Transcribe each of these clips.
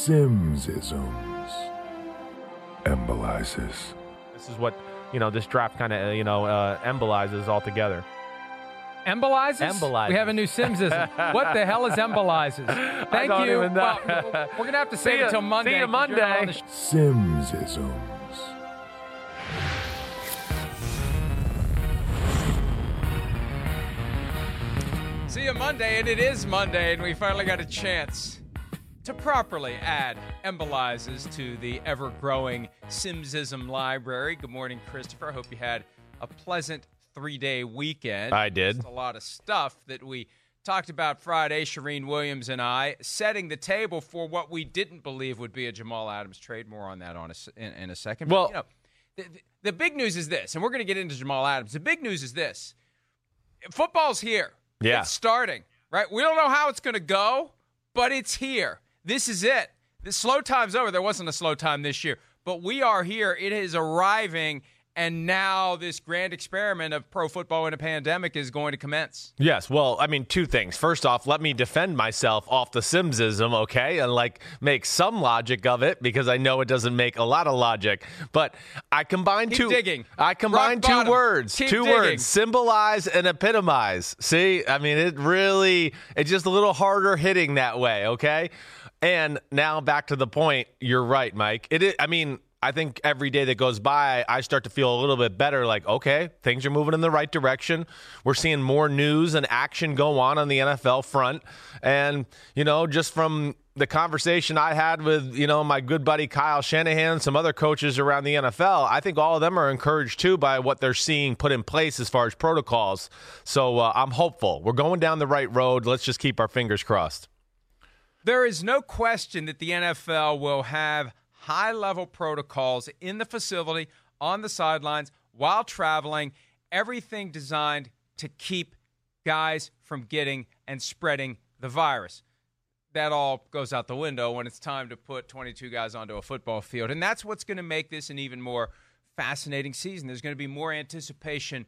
Simmsisms. Embolizes. This is what you know. This draft kind of you know uh, embolizes altogether. Embolizes? Embolizes. We have a new Simmsism. what the hell is embolizes? Thank don't you. even know. Well, we're going to have to save ya- it till Monday. see you're not on Monday. the sh- Simmsisms. See you Monday, and it is Monday, and we finally got a chance to properly add embolizes to the ever growing Simmsism library. Good morning, Christopher. I hope you had a pleasant three day weekend. I did. Just a lot of stuff that we talked about Friday, Charean Williams and I, setting the table for what we didn't believe would be a Jamal Adams trade. More on that on a in, in a second. But, Well- you know, the, the, the big news is this, and we're going to get into Jamal Adams. The big news is this football's here. Yeah. It's starting, right? We don't know how it's going to go, but it's here. This is it. The slow time's over. There wasn't a slow time this year, but we are here. It is arriving, and now this grand experiment of pro football in a pandemic is going to commence. Yes. Well, I mean, two things. First off, let me defend myself off the Simmsism, okay, and like make some logic of it because I know it doesn't make a lot of logic. But I combined Keep two. digging. I combined Rock two words. Keep two digging. words: symbolize and epitomize. See, I mean, it really it's just a little harder hitting that way, okay. And now back to the point. You're right, Mike. It. Is, I mean. I think every day that goes by, I start to feel a little bit better. Like, okay, things are moving in the right direction. We're seeing more news and action go on on the NFL front. And, you know, just from the conversation I had with, you know, my good buddy Kyle Shanahan, some other coaches around the NFL, I think all of them are encouraged too by what they're seeing put in place as far as protocols. So uh, I'm hopeful. We're going down the right road. Let's just keep our fingers crossed. There is no question that the NFL will have high level protocols in the facility, on the sidelines, while traveling, everything designed to keep guys from getting and spreading the virus. That all goes out the window when it's time to put 22 guys onto a football field. And that's what's going to make this an even more fascinating season. There's going to be more anticipation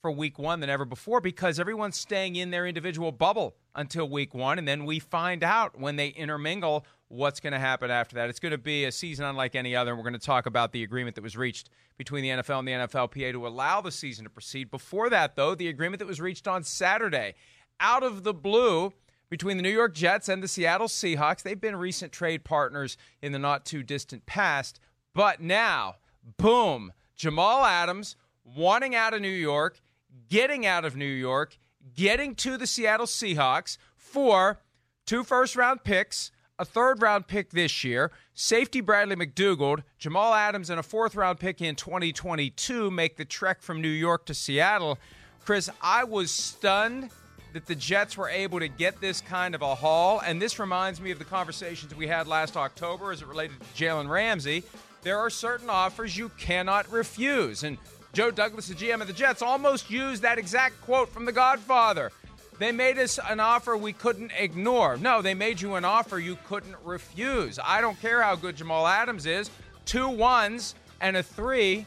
for week one than ever before because everyone's staying in their individual bubble until week one. And then we find out when they intermingle what's going to happen after that. It's going to be a season unlike any other. And we're going to talk about the agreement that was reached between the NFL and the NFLPA to allow the season to proceed. Before that, though, the agreement that was reached on Saturday out of the blue between the New York Jets and the Seattle Seahawks. They've been recent trade partners in the not too distant past. But now, boom, Jamal Adams wanting out of New York, getting out of New York, getting to the Seattle Seahawks for two first round picks, a third round pick this year, safety Bradley McDougald, Jamal Adams, and a fourth round pick in 2022 make the trek from New York to Seattle. Chris, I was stunned that the Jets were able to get this kind of a haul. And this reminds me of the conversations we had last October as it related to Jalen Ramsey. There are certain offers you cannot refuse. And Joe Douglas, the GM of the Jets, almost used that exact quote from The Godfather. They made us an offer we couldn't ignore. No, they made you an offer you couldn't refuse. I don't care how good Jamal Adams is. Two ones and a three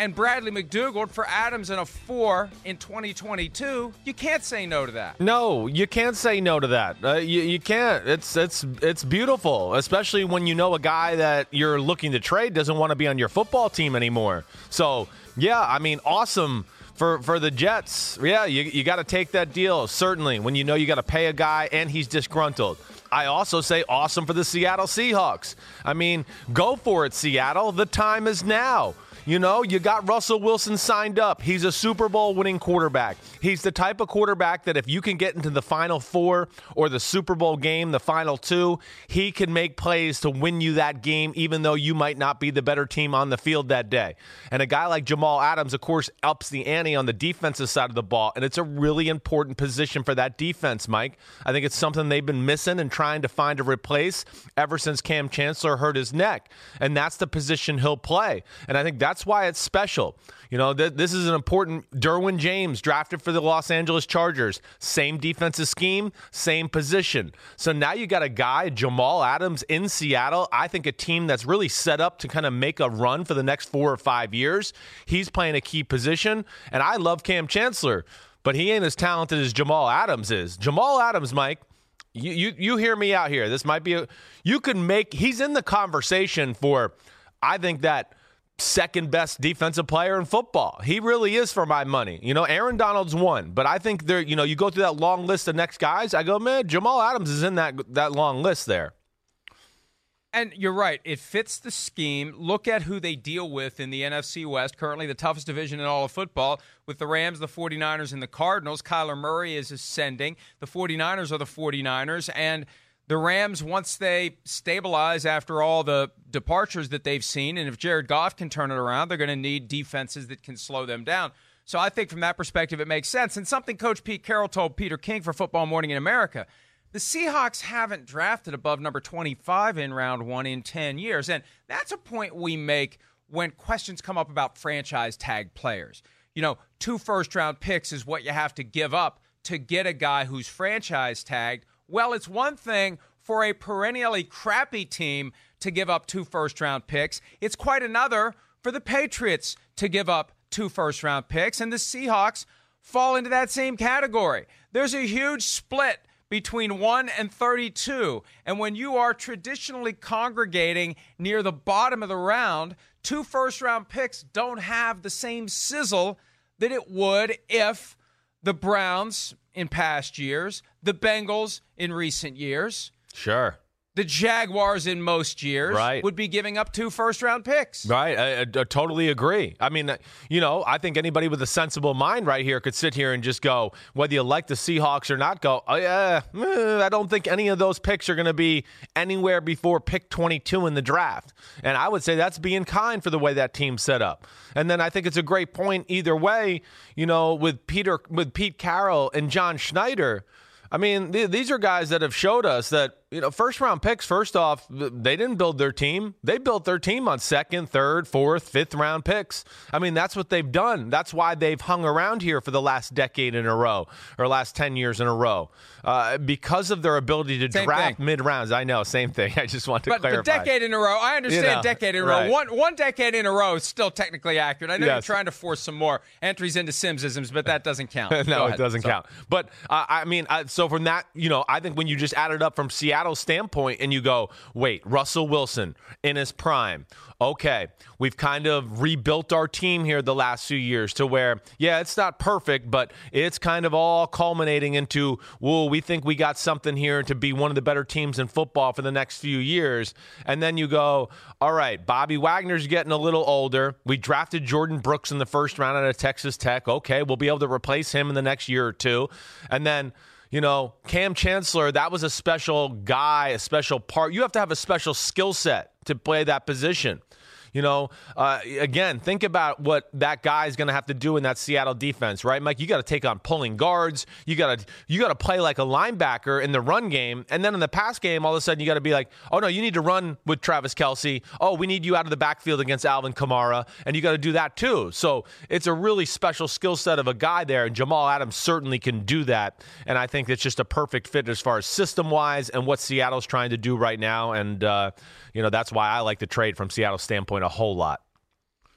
and Bradley McDougald for Adams and a four in 2022, you can't say no to that. No, you can't say no to that. Uh, you, you can't. It's it's it's beautiful, especially when you know a guy that you're looking to trade doesn't want to be on your football team anymore. So yeah, I mean, awesome for for the Jets. Yeah, you you got to take that deal certainly when you know you got to pay a guy and he's disgruntled. I also say awesome for the Seattle Seahawks. I mean, go for it, Seattle. The time is now. You know, you got Russell Wilson signed up. He's a Super Bowl winning quarterback. He's the type of quarterback that if you can get into the final four or the Super Bowl game, the final two, he can make plays to win you that game, even though you might not be the better team on the field that day. And a guy like Jamal Adams, of course, ups the ante on the defensive side of the ball. And it's a really important position for that defense, Mike. I think it's something they've been missing and trying to find a replace ever since Kam Chancellor hurt his neck. And that's the position he'll play. And I think that's why it's special. You know, th- this is an important Derwin James drafted for the Los Angeles Chargers. Same defensive scheme, same position. So now you got a guy, Jamal Adams in Seattle. I think a team that's really set up to kind of make a run for the next four or five years. He's playing a key position. And I love Kam Chancellor, but he ain't as talented as Jamal Adams is. Jamal Adams, Mike, You, you you hear me out here. This might be a, you can make he's in the conversation for I think that second best defensive player in football. He really is for my money. You know, Aaron Donald's one, but I think there, you know, you go through that long list of next guys, I go, man, Jamal Adams is in that that long list there. And you're right. It fits the scheme. Look at who they deal with in the NFC West, currently the toughest division in all of football, with the Rams, the 49ers, and the Cardinals. Kyler Murray is ascending. The 49ers are the 49ers. And the Rams, once they stabilize after all the departures that they've seen, and if Jared Goff can turn it around, they're going to need defenses that can slow them down. So I think from that perspective, it makes sense. And something Coach Pete Carroll told Peter King for Football Morning in America – the Seahawks haven't drafted above number 25 in round one in 10 years. And that's a point we make when questions come up about franchise tag players. You know, two first round picks is what you have to give up to get a guy who's franchise tagged. Well, it's one thing for a perennially crappy team to give up two first round picks, it's quite another for the Patriots to give up two first round picks. And the Seahawks fall into that same category. There's a huge split between 1 and 32. And when you are traditionally congregating near the bottom of the round, two first round picks don't have the same sizzle that it would if the Browns in past years, the Bengals in recent years. Sure the Jaguars in most years right. would be giving up two first round picks. Right. I, I, I, totally agree. I mean, you know, I think anybody with a sensible mind right here could sit here and just go, whether you like the Seahawks or not, go, oh, yeah, eh, I don't think any of those picks are going to be anywhere before pick 22 in the draft. And I would say that's being kind for the way that team's set up. And then I think it's a great point either way, you know, with Peter, with Pete Carroll and John Schneider. I mean, th- these are guys that have showed us that you know, first round picks, first off, they didn't build their team. They built their team on second, third, fourth, fifth round picks. I mean, that's what they've done. That's why they've hung around here for the last decade in a row or last 10 years in a row uh, because of their ability to same draft mid rounds. I know, same thing. I just want to but clarify. But decade in a row, I understand you know, decade in a right. row. One, one decade in a row is still technically accurate. I know yes. you're trying to force some more entries into Simmsisms, but that doesn't count. no, it doesn't count. But uh, I mean, uh, so from that, you know, I think when you just add it up from Seattle's standpoint, and you go, wait, Russell Wilson in his prime. Okay, we've kind of rebuilt our team here the last few years to where, yeah, it's not perfect, but it's kind of all culminating into, well, we think we got something here to be one of the better teams in football for the next few years. And then you go, all right, Bobby Wagner's getting a little older. We drafted Jordyn Brooks in the first round out of Texas Tech. Okay, we'll be able to replace him in the next year or two. And then you know, Kam Chancellor, that was a special guy, a special part. You have to have a special skill set to play that position. You know, uh, again, think about what that guy is going to have to do in that Seattle defense, right, Mike? You got to take on pulling guards. You got to you got to play like a linebacker in the run game, and then in the pass game, all of a sudden you got to be like, oh no, you need to run with Travis Kelce. Oh, we need you out of the backfield against Alvin Kamara, and you got to do that too. So it's a really special skill set of a guy there, and Jamal Adams certainly can do that. And I think it's just a perfect fit as far as system wise and what Seattle's trying to do right now. And uh, you know that's why I like the trade from Seattle's standpoint a whole lot.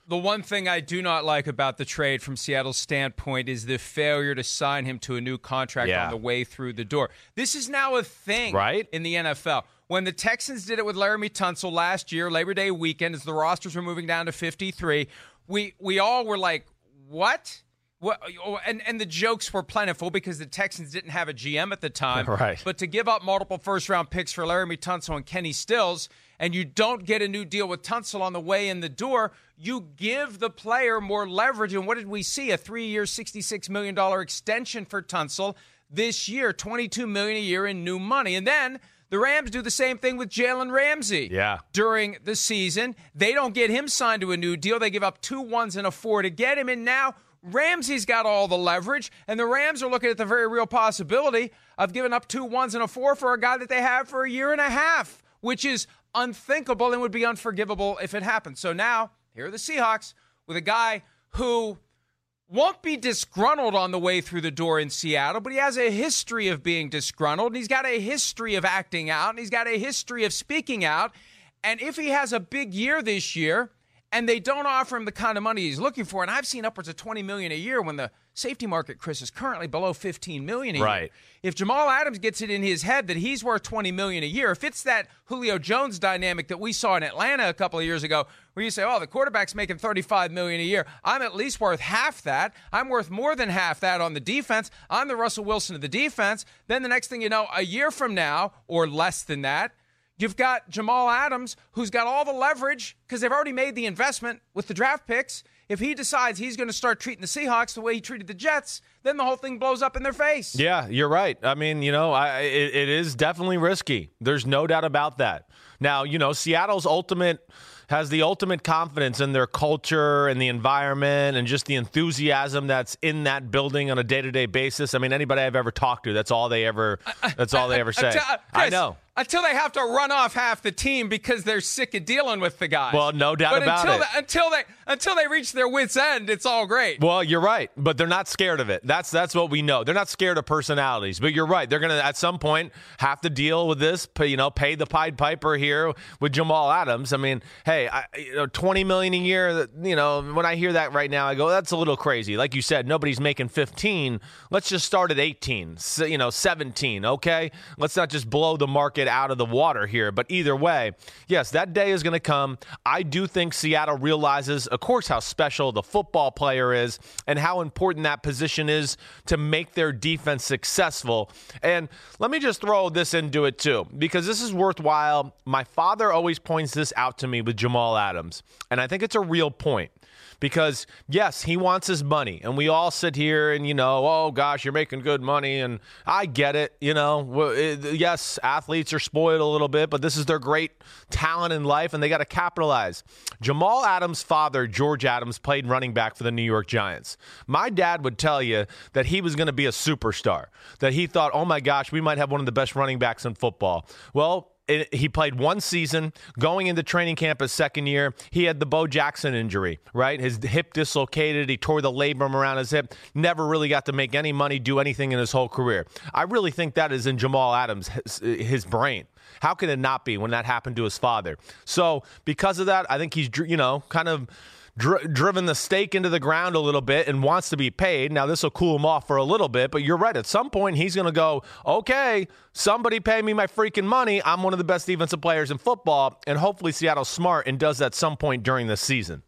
The one thing I do not like about the trade from Seattle's standpoint is the failure to sign him to a new contract yeah. on the way through the door. This is now a thing right? in the NFL. When the Texans did it with Laremy Tunsil last year, Labor Day weekend, as the rosters were moving down to 53, we we all were like, "What?" Well, oh, and and the jokes were plentiful because the Texans didn't have a GM at the time. Right. But to give up multiple first round picks for Laremy Tunsil and Kenny Stills, and you don't get a new deal with Tunsil on the way in the door, you give the player more leverage. And what did we see? A three year, sixty six million dollar extension for Tunsil this year, twenty two million a year in new money, and then. The Rams do the same thing with Jalen Ramsey. Yeah. During the season, they don't get him signed to a new deal. They give up two ones and a four to get him, and now Ramsey's got all the leverage, and the Rams are looking at the very real possibility of giving up two ones and a four for a guy that they have for a year and a half, which is unthinkable and would be unforgivable if it happened. So now, here are the Seahawks with a guy who won't be disgruntled on the way through the door in Seattle, but he has a history of being disgruntled, and he's got a history of acting out, and he's got a history of speaking out. And if he has a big year this year, and they don't offer him the kind of money he's looking for. And I've seen upwards of 20 million a year when the safety market, Chris, is currently below 15 million a Right. year. If Jamal Adams gets it in his head that he's worth 20 million a year, if it's that Julio Jones dynamic that we saw in Atlanta a couple of years ago, where you say, "Oh, the quarterback's making 35 million a year. I'm at least worth half that. I'm worth more than half that on the defense. I'm the Russell Wilson of the defense." Then the next thing you know, a year from now or less than that, You've got Jamal Adams, who's got all the leverage because they've already made the investment with the draft picks. If he decides he's going to start treating the Seahawks the way he treated the Jets, then the whole thing blows up in their face. Yeah, you're right. I mean, you know, I, it, it is definitely risky. There's no doubt about that. Now, you know, Seattle's ultimate has the ultimate confidence in their culture and the environment and just the enthusiasm that's in that building on a day-to-day basis. I mean, anybody I've ever talked to, that's all they ever that's all they ever say. I Chris, know. Until they have to run off half the team because they're sick of dealing with the guys. Well, no doubt but about until it. The, until they until they reach their wits' end, it's all great. Well, you're right, but they're not scared of it. That's that's what we know. They're not scared of personalities, but you're right. They're going to at some point have to deal with this. You know, pay the Pied Piper here with Jamal Adams. I mean, hey, I, you know, 20 million a year. You know, when I hear that right now, I go, that's a little crazy. Like you said, nobody's making 15. Let's just start at 18. So, you know, 17. Okay, let's not just blow the market out of the water here. But either way, yes, that day is going to come. I do think Seattle realizes, of course, how special the football player is and how important that position is to make their defense successful. And let me just throw this into it too, because this is worthwhile. My father always points this out to me with Jamal Adams, and I think it's a real point because yes, he wants his money, and we all sit here and you know, oh gosh, you're making good money, and I get it. You know, eh, yes, athletes are spoiled a little bit, but this is their great talent in life, and they got to capitalize. Jamal Adams' father, George Adams, played running back for the New York Giants. My dad would tell you that he was going to be a superstar. That he thought, oh my gosh, we might have one of the best running backs in football. Well, he played one season going into training camp his second year he had the bo jackson injury right? His hip dislocated he tore the labrum around his hip never really got to make any money do anything in his whole career. I really think that is in jamal adams his, his brain. How can it not be when that happened to his father? So because of that i think he's you know kind of dri- driven the stake into the ground a little bit and wants to be paid. Now, this will cool him off for a little bit, but you're right. At some point, he's going to go, okay, somebody pay me my freaking money. I'm one of the best defensive players in football. And hopefully, Seattle's smart and does that some point during the season.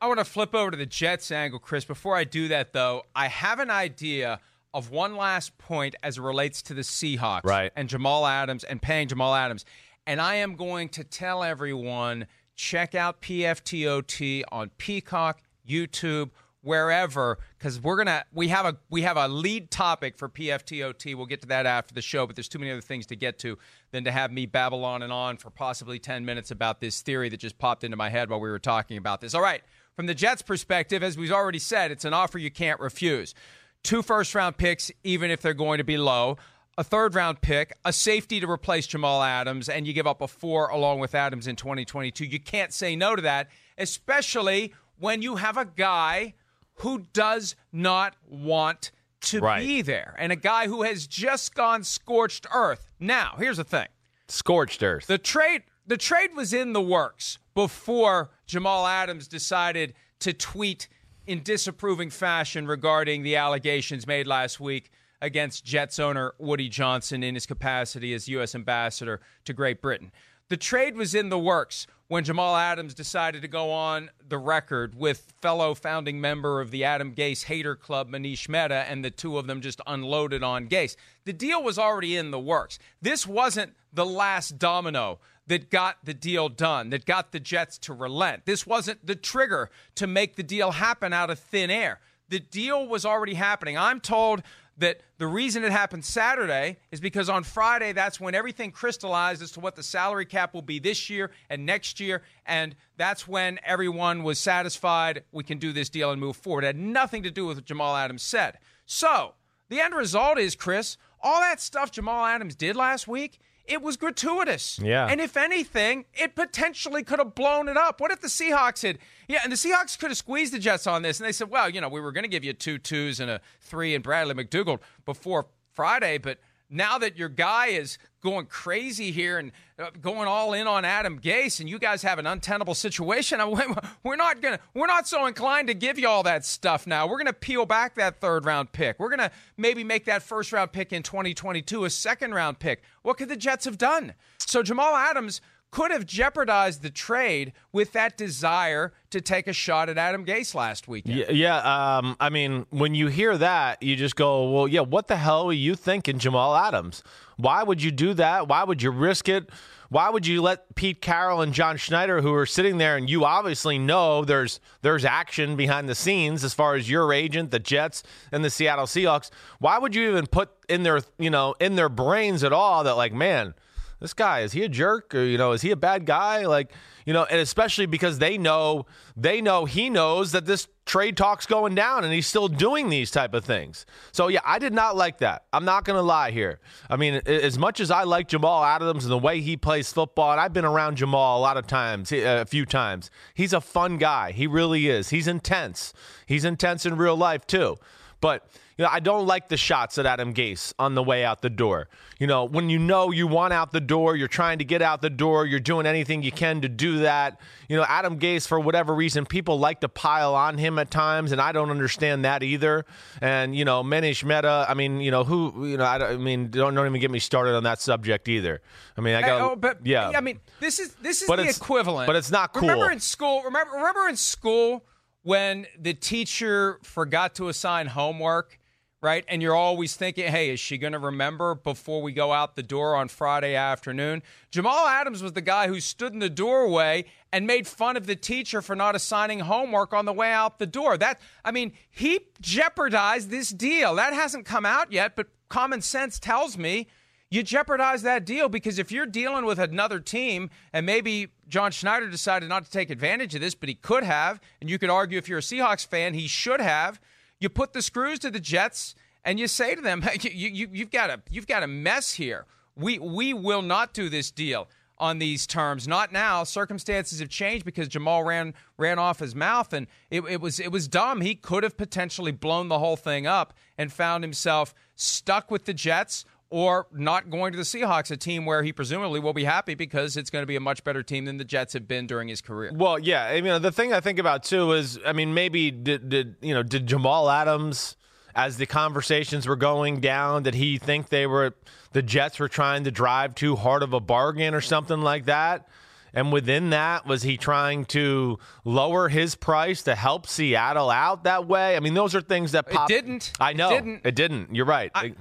I want to flip over to the Jets angle, Chris. Before I do that, though, I have an idea of one last point as it relates to the Seahawks Right. and Jamal Adams and paying Jamal Adams. And I am going to tell everyone check out PFTOT on Peacock, YouTube, wherever, because we're gonna we have a we have a lead topic for PFTOT. We'll get to that after the show, but there's too many other things to get to than to have me babble on and on for possibly 10 minutes about this theory that just popped into my head while we were talking about this. All right. From the Jets' perspective, as we've already said, it's an offer you can't refuse. Two first round picks, even if they're going to be low, a third round pick, a safety to replace Jamal Adams, and you give up a four along with Adams in 2022. You can't say no to that, especially when you have a guy who does not want to Right. be there and a guy who has just gone scorched earth. Now, here's the thing. Scorched earth. The trade the trade was in the works before Jamal Adams decided to tweet in disapproving fashion regarding the allegations made last week against Jets owner Woody Johnson in his capacity as US ambassador to Great Britain. The trade was in the works when Jamal Adams decided to go on the record with fellow founding member of the Adam Gase Hater Club, Manish Mehta, and the two of them just unloaded on Gase. The deal was already in the works. This wasn't the last domino that got the deal done, that got the Jets to relent. This wasn't the trigger to make the deal happen out of thin air. The deal was already happening. I'm told that the reason it happened Saturday is because on Friday, that's when everything crystallized as to what the salary cap will be this year and next year. And that's when everyone was satisfied we can do this deal and move forward. It had nothing to do with what Jamal Adams said. So the end result is, Chris, all that stuff Jamal Adams did last week. It was gratuitous. Yeah. And if anything, it potentially could have blown it up. What if the Seahawks had, yeah, and the Seahawks could have squeezed the Jets on this, and they said, well, you know, we were going to give you two twos and a three and Bradley McDougald before Friday, but now that your guy is going crazy here and uh, going all in on Adam Gase, and you guys have an untenable situation, we're not gonna we're not so inclined to give you all that stuff now. We're gonna peel back that third round pick. We're gonna maybe make that first round pick in 2022 a second round pick. What could the Jets have done? So Jamal Adams could have jeopardized the trade with that desire to take a shot at Adam Gase last weekend. Yeah, yeah um, I mean, when you hear that, you just go, well, yeah, what the hell are you thinking, Jamal Adams? Why would you do that? Why would you risk it? Why would you let Pete Carroll and John Schneider, who are sitting there, and you obviously know there's there's action behind the scenes as far as your agent, the Jets, and the Seattle Seahawks? Why would you even put in their you know in their brains at all that like, man, this guy is he a jerk? Or you know is he a bad guy? Like you know and especially because they know they know he knows that this trade talk's going down and he's still doing these type of things. So yeah i did not like that. I'm not gonna lie here. I mean as much as i like jamal adams and the way he plays football and i've been around jamal a lot of times a few times he's a fun guy. He really is. He's intense. He's intense in real life too. But you know, I don't like the shots at Adam Gase on the way out the door. You know, when you know you want out the door, you're trying to get out the door, you're doing anything you can to do that. You know, Adam Gase, for whatever reason, people like to pile on him at times, and I don't understand that either. And you know, Manish Mehta, I mean, you know, who, you know, I, I mean, don't, don't even get me started on that subject either. I mean, I got, oh, but yeah, I mean, this is this is but the equivalent, but it's not cool. Remember in school? Remember, remember in school when the teacher forgot to assign homework right? And you're always thinking, hey, is she going to remember before we go out the door on Friday afternoon? Jamal Adams was the guy who stood in the doorway and made fun of the teacher for not assigning homework on the way out the door. That, I mean, he jeopardized this deal. That hasn't come out yet, but common sense tells me you jeopardize that deal because if you're dealing with another team and maybe John Schneider decided not to take advantage of this, but he could have, and you could argue if you're a Seahawks fan, he should have you put the screws to the Jets and you say to them, you, you, you've got a you've got a mess here. We we will not do this deal on these terms. Not now. Circumstances have changed because Jamal ran ran off his mouth, and it, it, was it was dumb. He could have potentially blown the whole thing up and found himself stuck with the Jets or not going to the Seahawks, a team where he presumably will be happy because it's going to be a much better team than the Jets have been during his career. Well, yeah, I mean the thing I think about too is, I mean, maybe did, did you know did Jamal Adams, as the conversations were going down, did he think they were the Jets were trying to drive too hard of a bargain or something like that? And within that, was he trying to lower his price to help Seattle out that way? I mean, those are things that pop. It didn't. I know. It didn't. It didn't. You're right. I,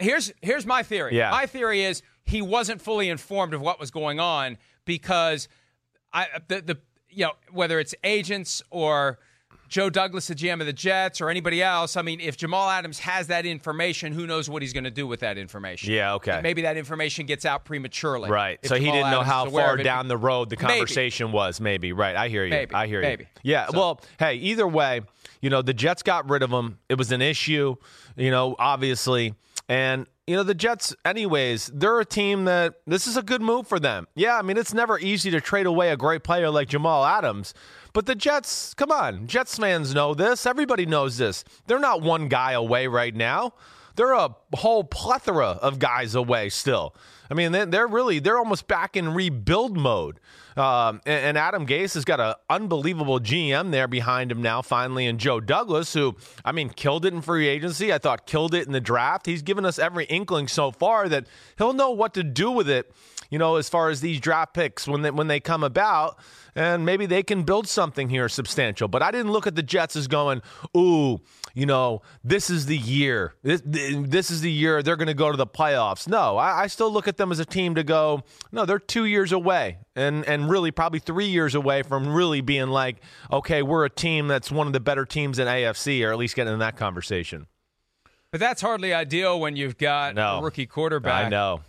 here's here's my theory. Yeah. My theory is he wasn't fully informed of what was going on because I the the you know whether it's agents or Joe Douglas, the GM of the Jets, or anybody else. I mean, if Jamal Adams has that information, who knows what he's going to do with that information? Yeah, okay. Maybe that information gets out prematurely. Right. So Jamal he didn't know Adams how is aware far down the road the conversation maybe. was. Maybe. Right. I hear you. Maybe. I hear you. maybe. Yeah. So. Well, hey, either way, you know, the Jets got rid of him. It was an issue, you know, obviously. And you know, the Jets, anyways, they're a team that this is a good move for them. Yeah, I mean, it's never easy to trade away a great player like Jamal Adams. But the Jets, come on, Jets fans know this. Everybody knows this. They're not one guy away right now. They're a whole plethora of guys away still. I mean, they're really they're almost back in rebuild mode. Um, and, Adam Gase has got an unbelievable GM there behind him now, finally, and Joe Douglas, who I mean killed it in free agency. I thought killed it in the draft. He's given us every inkling so far that he'll know what to do with it. You know, as far as these draft picks when they when they come about and maybe they can build something here substantial. But I didn't look at the Jets as going, ooh, you know, this is the year. This, this is the year they're going to go to the playoffs. No, I, I still look at them as a team to go, no, they're two years away and, and really probably three years away from really being like, okay, we're a team that's one of the better teams in AFC, or at least getting in that conversation. But that's hardly ideal when you've got no. a rookie quarterback. I know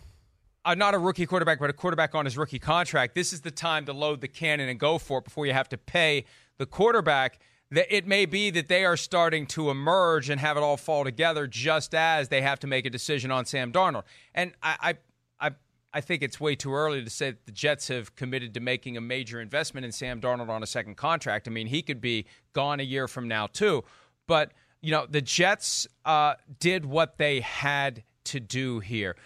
uh, not a rookie quarterback, but a quarterback on his rookie contract. This is the time to load the cannon and go for it before you have to pay the quarterback. That it may be that they are starting to emerge and have it all fall together just as they have to make a decision on Sam Darnold. And I, I, I, I think it's way too early to say that the Jets have committed to making a major investment in Sam Darnold on a second contract. I mean, he could be gone a year from now too. But you know, the Jets uh, did what they had to do here.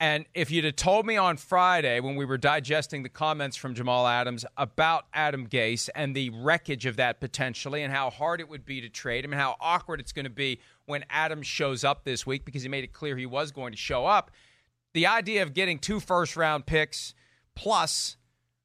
And if you'd have told me on Friday when we were digesting the comments from Jamal Adams about Adam Gase and the wreckage of that potentially and how hard it would be to trade him and how awkward it's going to be when Adams shows up this week because he made it clear he was going to show up, the idea of getting two first round picks plus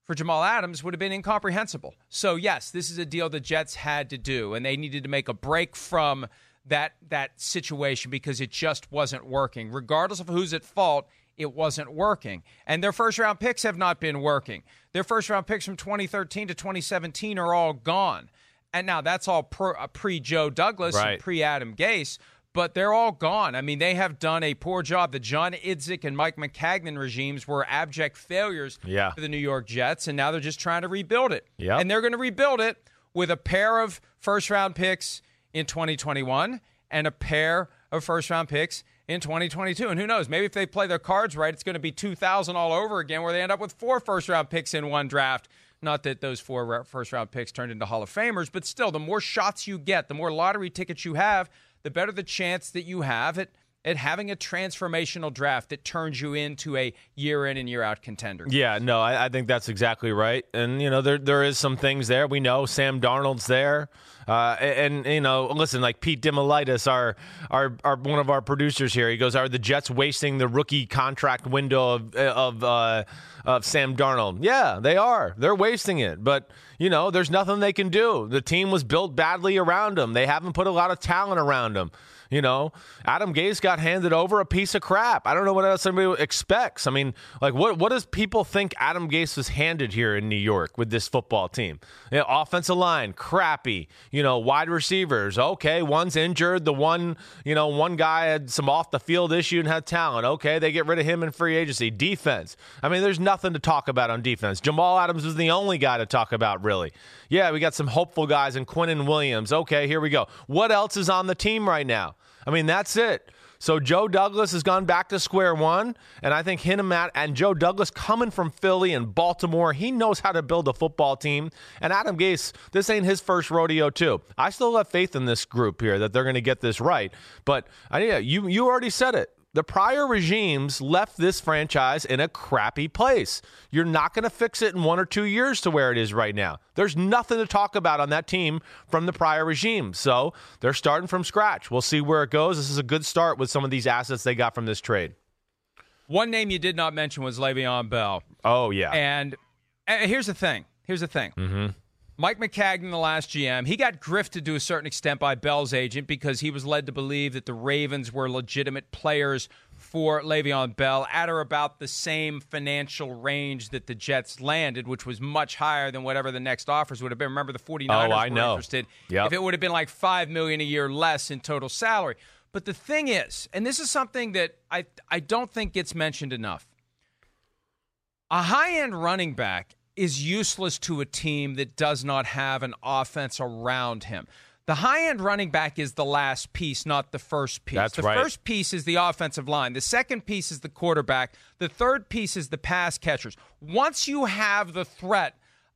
for Jamal Adams would have been incomprehensible. So yes, this is a deal the Jets had to do and they needed to make a break from that that situation because it just wasn't working. Regardless of who's at fault, it wasn't working. And their first round picks have not been working. Their first round picks from 2013 to 2017 are all gone. And now that's all uh, pre Joe Douglas right. and pre Adam Gase but they're all gone. I mean, they have done a poor job. The John Idzik and Mike Maccagnan regimes were abject failures yeah. for the New York Jets, and now they're just trying to rebuild it. Yep. And they're going to rebuild it with a pair of first round picks in 2021 and a pair of first round picks in 2022. And who knows, maybe if they play their cards right, it's going to be 2000 all over again where they end up with four first round picks in one draft. Not that those four first round picks turned into Hall of Famers, but still, the more shots you get, the more lottery tickets you have, the better the chance that you have at at having a transformational draft that turns you into a year in and year out contender. Yeah, no, I, I, think that's exactly right. And you know, there there is some things there. We know Sam Darnold's there, uh, and, and, you know, listen, like Pete Demolitis, our, our our one of our producers here, he goes, "Are the Jets wasting the rookie contract window of of uh, of Sam Darnold?" Yeah, they are. They're wasting it, but you know, there's nothing they can do. The team was built badly around him. They haven't put a lot of talent around him. You know, Adam Gase got handed over a piece of crap. I don't know what else anybody expects. I mean, like, what what does people think Adam Gase was handed here in New York with this football team? You know, offensive line, crappy. You know, wide receivers, okay, one's injured. The one, you know, one guy had some off the field issue and had talent. Okay, they get rid of him in free agency. Defense. I mean, there's nothing to talk about on defense. Jamal Adams was the only guy to talk about, really. Yeah, we got some hopeful guys in Quinnen Williams. Okay, here we go. What else is on the team right now? I mean, that's it. So Joe Douglas has gone back to square one, and I think him and Matt and Joe Douglas coming from Philly and Baltimore, he knows how to build a football team. And Adam Gase, this ain't his first rodeo too. I still have faith in this group here that they're going to get this right. But I, yeah, you you already said it the prior regimes left this franchise in a crappy place. You're not going to fix it in one or two years to where it is right now. There's nothing to talk about on that team from the prior regime. So they're starting from scratch. We'll see where it goes. This is a good start with some of these assets they got from this trade. One name you did not mention was Le'Veon Bell. Oh, yeah. And, and here's the thing. Here's the thing. Mm-hmm. Mike Maccagnan, the last GM, he got grifted to a certain extent by Bell's agent because he was led to believe that the Ravens were legitimate players for Le'Veon Bell at or about the same financial range that the Jets landed, which was much higher than whatever the next offers would have been. Remember, the 49ers oh, I were know. interested. Yep. If it would have been like 5 million a year less in total salary. But the thing is, and this is something that I, I don't think gets mentioned enough, a high end running back is useless to a team that does not have an offense around him. The high end running back is the last piece, not the first piece. That's the right. first piece is the offensive line. The second piece is the quarterback. The third piece is the pass catchers. Once you have the threat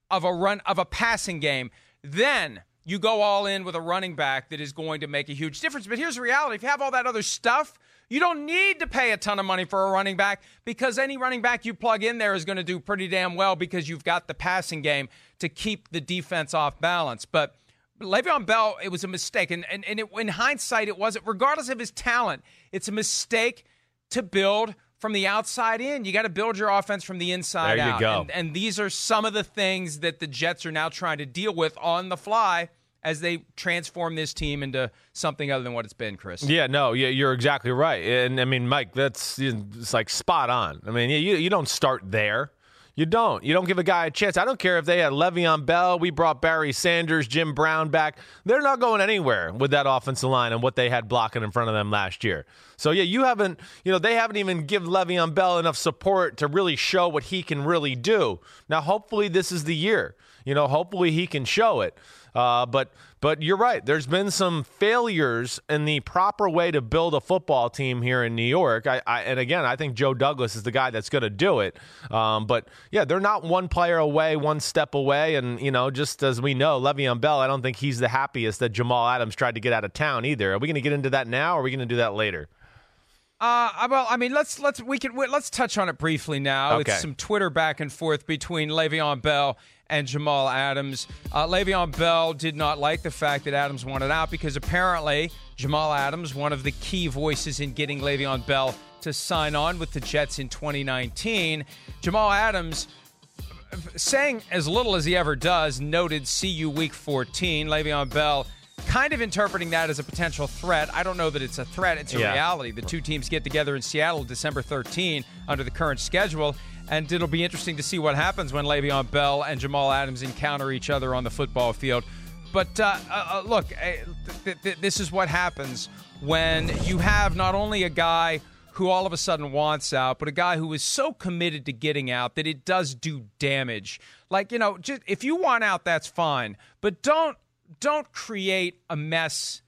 of a run of a passing game, then you go all in with a running back that is going to make a huge difference. But here's the reality: if you have all that other stuff, you don't need to pay a ton of money for a running back because any running back you plug in there is going to do pretty damn well because you've got the passing game to keep the defense off balance. But Le'Veon Bell, it was a mistake. And, and, and it, in hindsight, it wasn't, regardless of his talent, it's a mistake to build from the outside in. You got to build your offense from the inside there you out. Go. And, and these are some of the things that the Jets are now trying to deal with on the fly as they transform this team into something other than what it's been, Chris. Yeah, no, yeah, you're exactly right. And I mean, Mike, that's it's like spot on. I mean, you you don't start there. You don't. You don't give a guy a chance. I don't care if they had Le'Veon Bell. We brought Barry Sanders, Jim Brown back. They're not going anywhere with that offensive line and what they had blocking in front of them last year. So yeah, you haven't. You know, they haven't even given Le'Veon Bell enough support to really show what he can really do. Now, hopefully, this is the year. You know, hopefully he can show it. Uh, but but you're right. There's been some failures in the proper way to build a football team here in New York. I, I and again, I think Joe Douglas is the guy that's going to do it. Um, but yeah, they're not one player away, one step away. And you know, just as we know, Le'Veon Bell, I don't think he's the happiest that Jamal Adams tried to get out of town either. Are we going to get into that now, or are we going to do that later? Uh, well, I mean, let's let's we can let's touch on it briefly now. Okay. It's some Twitter back and forth between Le'Veon Bell and Jamal Adams. Uh, Le'Veon Bell did not like the fact that Adams wanted out because apparently Jamal Adams, one of the key voices in getting Le'Veon Bell to sign on with the Jets in 2019, Jamal Adams saying as little as he ever does, noted see you week 14. Le'Veon Bell kind of interpreting that as a potential threat. I don't know that it's a threat, it's a Yeah. reality. The two teams get together in Seattle December 13 under the current schedule. And it'll be interesting to see what happens when Le'Veon Bell and Jamal Adams encounter each other on the football field. But uh, uh, uh, look, uh, th- th- this is what happens when you have not only a guy who all of a sudden wants out, but a guy who is so committed to getting out that it does do damage. Like you know, just if you want out, that's fine, but don't don't create a mess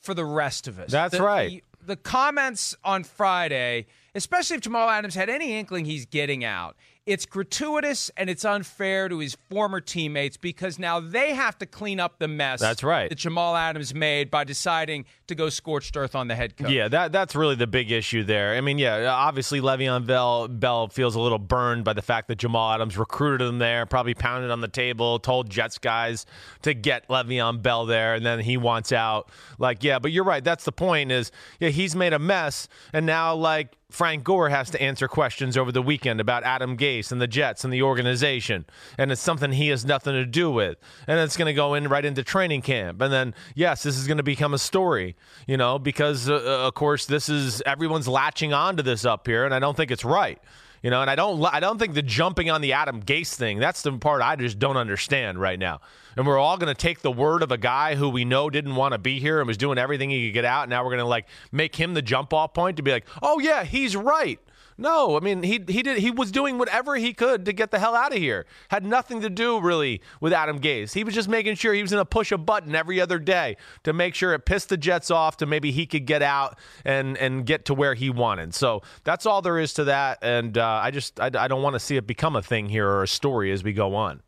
for the rest of us. That's The- right. The, the comments on Friday, especially if Jamal Adams had any inkling he's getting out, it's gratuitous and it's unfair to his former teammates because now they have to clean up the mess. That's right. That Jamal Adams made by deciding to go scorched earth on the head coach. Yeah, that that's really the big issue there. I mean, yeah, obviously Le'Veon Bell, Bell feels a little burned by the fact that Jamal Adams recruited him there, probably pounded on the table, told Jets guys to get Le'Veon Bell there, and then he wants out. Like, yeah, but you're right. That's the point. Is yeah, he's made a mess, and now like Frank Gore has to answer questions over the weekend about Adam Gase and the Jets and the organization, and it's something he has nothing to do with, and it's going to go in right into training camp, and then yes, this is going to become a story, you know, because uh, of course this is everyone's latching onto this up here, and I don't think it's right. You know, and I don't, I don't think the jumping on the Adam Gase thing. That's the part I just don't understand right now. And we're all going to take the word of a guy who we know didn't want to be here and was doing everything he could get out. Now we're going to like make him the jump off point to be like, oh yeah, he's right. No, I mean he he did he was doing whatever he could to get the hell out of here. Had nothing to do really with Adam Gase. He was just making sure he was going to push a button every other day to make sure it pissed the Jets off to maybe he could get out and and get to where he wanted. So that's all there is to that. And uh, I just I, I don't want to see it become a thing here or a story as we go on.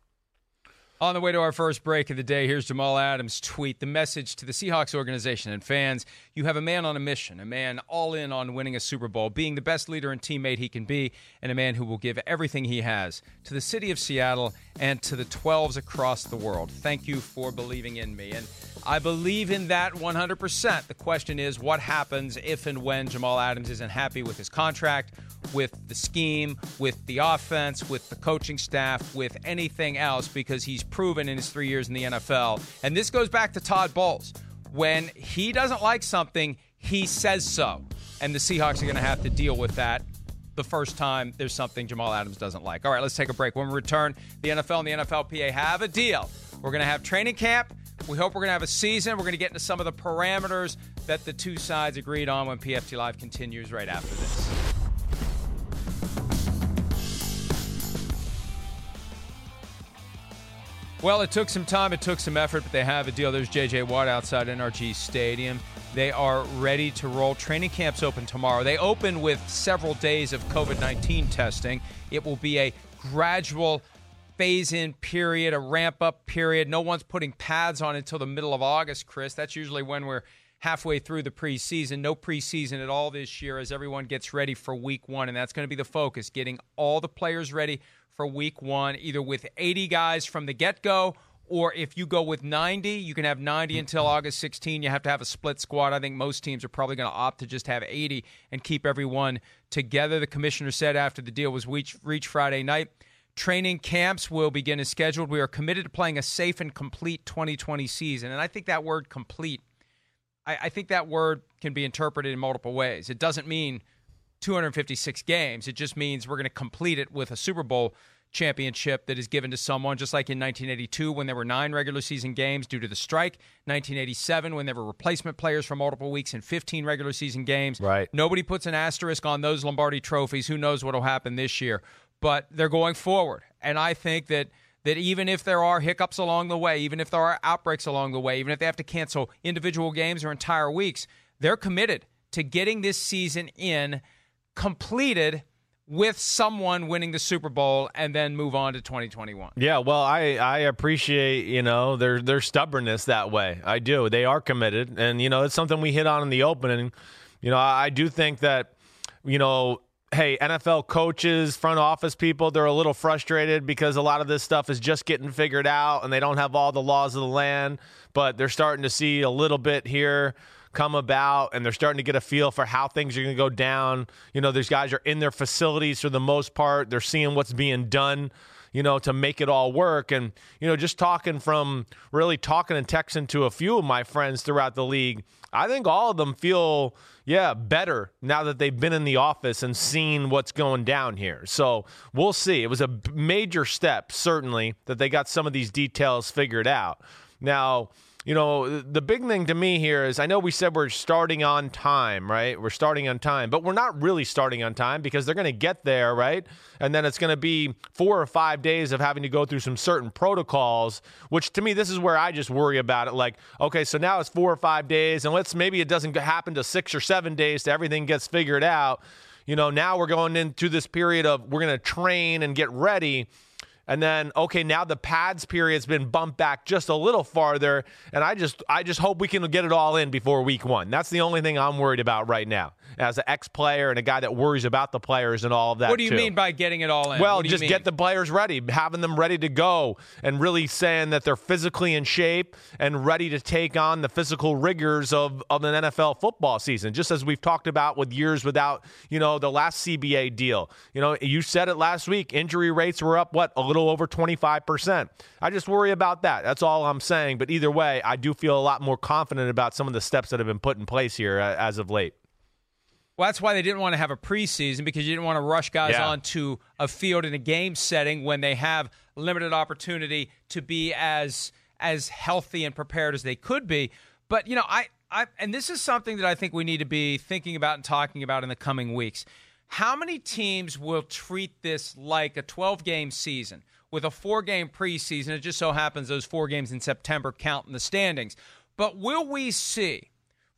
On the way to our first break of the day, here's Jamal Adams' tweet. The message to the Seahawks organization and fans you have a man on a mission, a man all in on winning a Super Bowl, being the best leader and teammate he can be, and a man who will give everything he has to the city of Seattle and to the 12s across the world. Thank you for believing in me. And I believe in that 100%. The question is what happens if and when Jamal Adams isn't happy with his contract, with the scheme, with the offense, with the coaching staff, with anything else, because he's proven in his three years in the NFL. And this goes back to Todd Bowles. When he doesn't like something, he says so. And the Seahawks are going to have to deal with that the first time there's something Jamal Adams doesn't like. All right, let's take a break. When we return, the NFL and the NFLPA have a deal. We're going to have training camp. We hope we're going to have a season. We're going to get into some of the parameters that the two sides agreed on when PFT Live continues right after this. Well, it took some time, it took some effort, but they have a deal. There's JJ Watt outside NRG Stadium. They are ready to roll. Training camps open tomorrow. They open with several days of COVID 19 testing. It will be a gradual phase in period, a ramp up period. No one's putting pads on until the middle of August, Chris. That's usually when we're halfway through the preseason. No preseason at all this year as everyone gets ready for week one. And that's going to be the focus getting all the players ready for week one, either with 80 guys from the get go. Or if you go with 90, you can have 90 until August 16. You have to have a split squad. I think most teams are probably going to opt to just have 80 and keep everyone together. The commissioner said after the deal was reached, Friday night, training camps will begin as scheduled. We are committed to playing a safe and complete 2020 season. And I think that word complete I, I think that word can be interpreted in multiple ways. It doesn't mean 256 games. It just means we're going to complete it with a Super Bowl championship that is given to someone, just like in 1982 when there were nine regular season games due to the strike, 1987 when there were replacement players for multiple weeks and 15 regular season games. Right. Nobody puts an asterisk on those Lombardi trophies. Who knows what will happen this year? But they're going forward. And I think that that even if there are hiccups along the way, even if there are outbreaks along the way, even if they have to cancel individual games or entire weeks, they're committed to getting this season in completed with someone winning the Super Bowl and then move on to 2021. Yeah, well, I I appreciate you know their their stubbornness that way. I do. They are committed, and you know it's something we hit on in the opening. You know, I, I do think that you know, hey, NFL coaches, front office people, they're a little frustrated because a lot of this stuff is just getting figured out and they don't have all the laws of the land, but they're starting to see a little bit here come about and they're starting to get a feel for how things are going to go down. You know, these guys are in their facilities for the most part. They're seeing what's being done, you know, to make it all work. And, you know, just talking from really talking and texting to a few of my friends throughout the league, I think all of them feel, yeah, better now that they've been in the office and seen what's going down here. So we'll see. It was a major step, certainly, that they got some of these details figured out. Now, you know, the big thing to me here is I know we said we're starting on time, right? We're starting on time, but we're not really starting on time because they're going to get there, right? And then it's going to be four or five days of having to go through some certain protocols, which to me, this is where I just worry about it. Like, okay, so now it's four or five days, and let's maybe it doesn't happen to six or seven days to everything gets figured out. You know, now we're going into this period of we're going to train and get ready and then okay now the pads period's been bumped back just a little farther and i just i just hope we can get it all in before week one. That's the only thing i'm worried about right now as an ex-player and a guy that worries about the players and all of that what do you too. mean by getting it all in? Well just get the players ready having them ready to go and really saying that they're physically in shape and ready to take on the physical rigors of, of an nfl football season. Just as we've talked about with years without you know the last cba deal. You know you said it last week injury rates were up what a little over 25%. I just worry about that. That's all I'm saying. But either way, I do feel a lot more confident about some of the steps that have been put in place here uh, as of late. Well, that's why they didn't want to have a preseason because you didn't want to rush guys yeah. onto a field in a game setting when they have limited opportunity to be as as healthy and prepared as they could be. But you know, I, I and this is something that I think we need to be thinking about and talking about in the coming weeks. How many teams will treat this like a 12 game season? with a four game preseason. It just so happens those four games in September count in the standings. But will we see,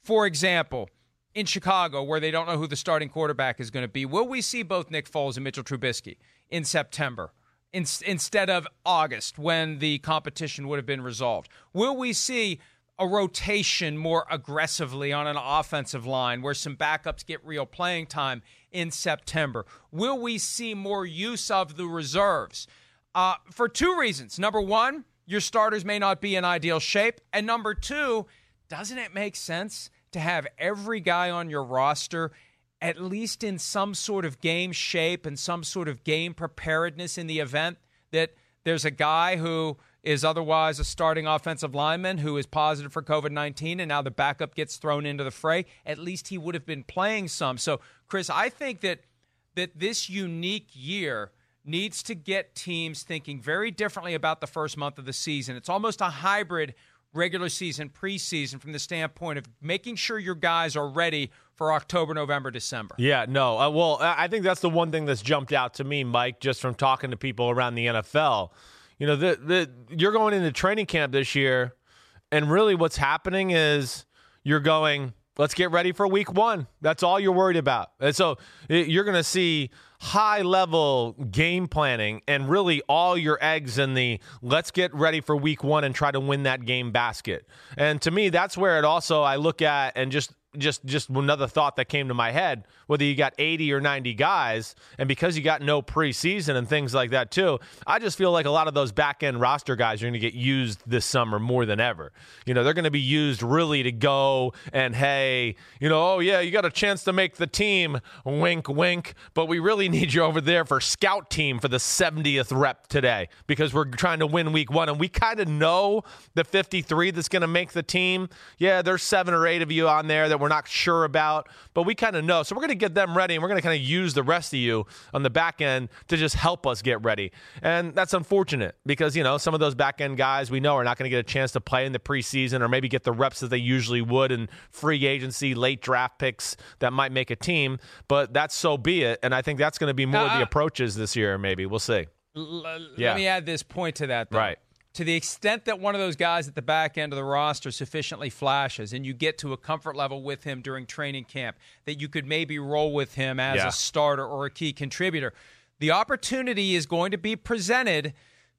for example, in Chicago, where they don't know who the starting quarterback is going to be, will we see both Nick Foles and Mitchell Trubisky in September? In, instead of August, when the competition would have been resolved? Will we see a rotation more aggressively on an offensive line where some backups get real playing time in September? Will we see more use of the reserves? Uh, for two reasons. Number one, your starters may not be in ideal shape. And number two, doesn't it make sense to have every guy on your roster at least in some sort of game shape and some sort of game preparedness in the event that there's a guy who is otherwise a starting offensive lineman who is positive for COVID 19 and now the backup gets thrown into the fray? At least he would have been playing some. So, Chris, I think that that this unique year needs to get teams thinking very differently about the first month of the season. It's almost a hybrid regular season, preseason from the standpoint of making sure your guys are ready for October, November, December. Yeah, no. Uh, well, I think that's the one thing that's jumped out to me, Mike, just from talking to people around the NFL. You know, the, the you're going into training camp this year, and really what's happening is you're going, let's get ready for week one. That's all you're worried about. And so eh, you're going to see high level game planning and really all your eggs in the let's get ready for week one and try to win that game basket. And to me, that's where it also I look at and just just just another thought that came to my head whether you got 80 or 90 guys and because you got no preseason and things like that too i just feel like a lot of those back end roster guys are going to get used this summer more than ever you know they're going to be used really to go and hey you know oh yeah you got a chance to make the team wink wink but we really need you over there for scout team for the 70th rep today because we're trying to win week one and we kind of know the 53 that's going to make the team yeah there's seven or eight of you on there that we're not sure about, but we kind of know. So we're going to get them ready, and we're going to kind of use the rest of you on the back end to just help us get ready. And that's unfortunate because, you know, some of those back end guys we know are not going to get a chance to play in the preseason or maybe get the reps that they usually would in free agency, late draft picks that might make a team. But that's so be it. And I think that's going to be more uh, of the uh, approaches this year, maybe. We'll see. L- yeah. Let me add this point to that, though. Right to the extent that one of those guys at the back end of the roster sufficiently flashes and you get to a comfort level with him during training camp that you could maybe roll with him as yeah. a starter or a key contributor, the opportunity is going to be presented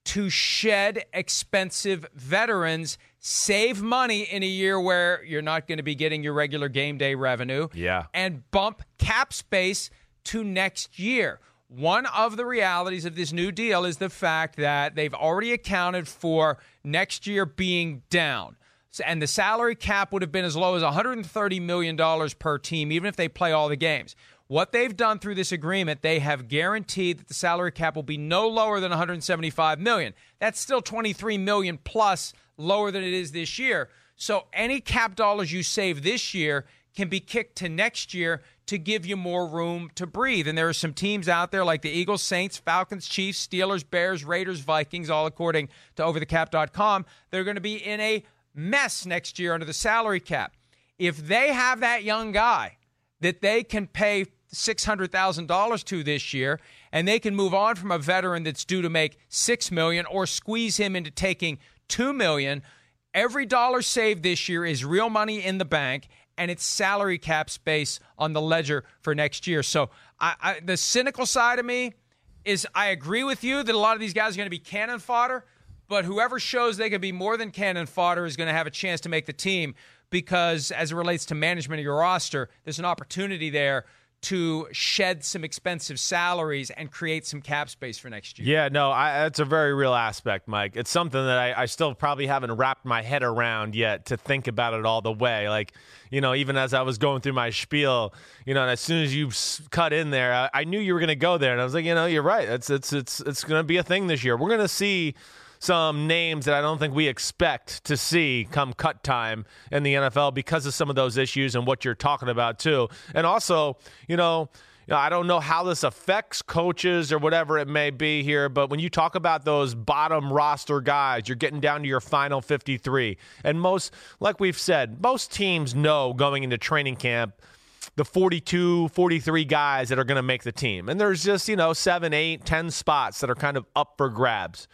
to shed expensive veterans save money in a year where you're not going to be getting your regular game day revenue. Yeah. And bump cap space to next year. One of the realities of this new deal is the fact that they've already accounted for next year being down. And the salary cap would have been as low as $130 million per team, even if they play all the games. What they've done through this agreement, they have guaranteed that the salary cap will be no lower than 175 million. That's still 23 million plus lower than it is this year. So any cap dollars you save this year can be kicked to next year to give you more room to breathe. And there are some teams out there like the Eagles, Saints, Falcons, Chiefs, Steelers, Bears, Raiders, Vikings, all according to overthecap.com. They're going to be in a mess next year under the salary cap. If they have that young guy that they can pay $600,000 to this year and they can move on from a veteran that's due to make 6 million or squeeze him into taking 2 million, every dollar saved this year is real money in the bank and it's salary cap space on the ledger for next year. So I, I, the cynical side of me is I agree with you that a lot of these guys are going to be cannon fodder, but whoever shows they can be more than cannon fodder is going to have a chance to make the team because as it relates to management of your roster, there's an opportunity there to shed some expensive salaries and create some cap space for next year. Yeah, no, I, that's a very real aspect, Mike. It's something that I, I, still probably haven't wrapped my head around yet to think about it all the way. Like, you know, even as I was going through my spiel, you know, and as soon as you cut in there, I, I knew you were going to go there, and I was like, you know, you're right. It's it's it's it's going to be a thing this year. We're going to see some names that I don't think we expect to see come cut time in the NFL because of some of those issues and what you're talking about too. And also, you know, I don't know how this affects coaches or whatever it may be here, but when you talk about those bottom roster guys, you're getting down to your final 53. And most, like we've said, most teams know going into training camp the 42, 43 guys that are going to make the team. And there's just, you know, seven, eight, ten spots that are kind of up for grabs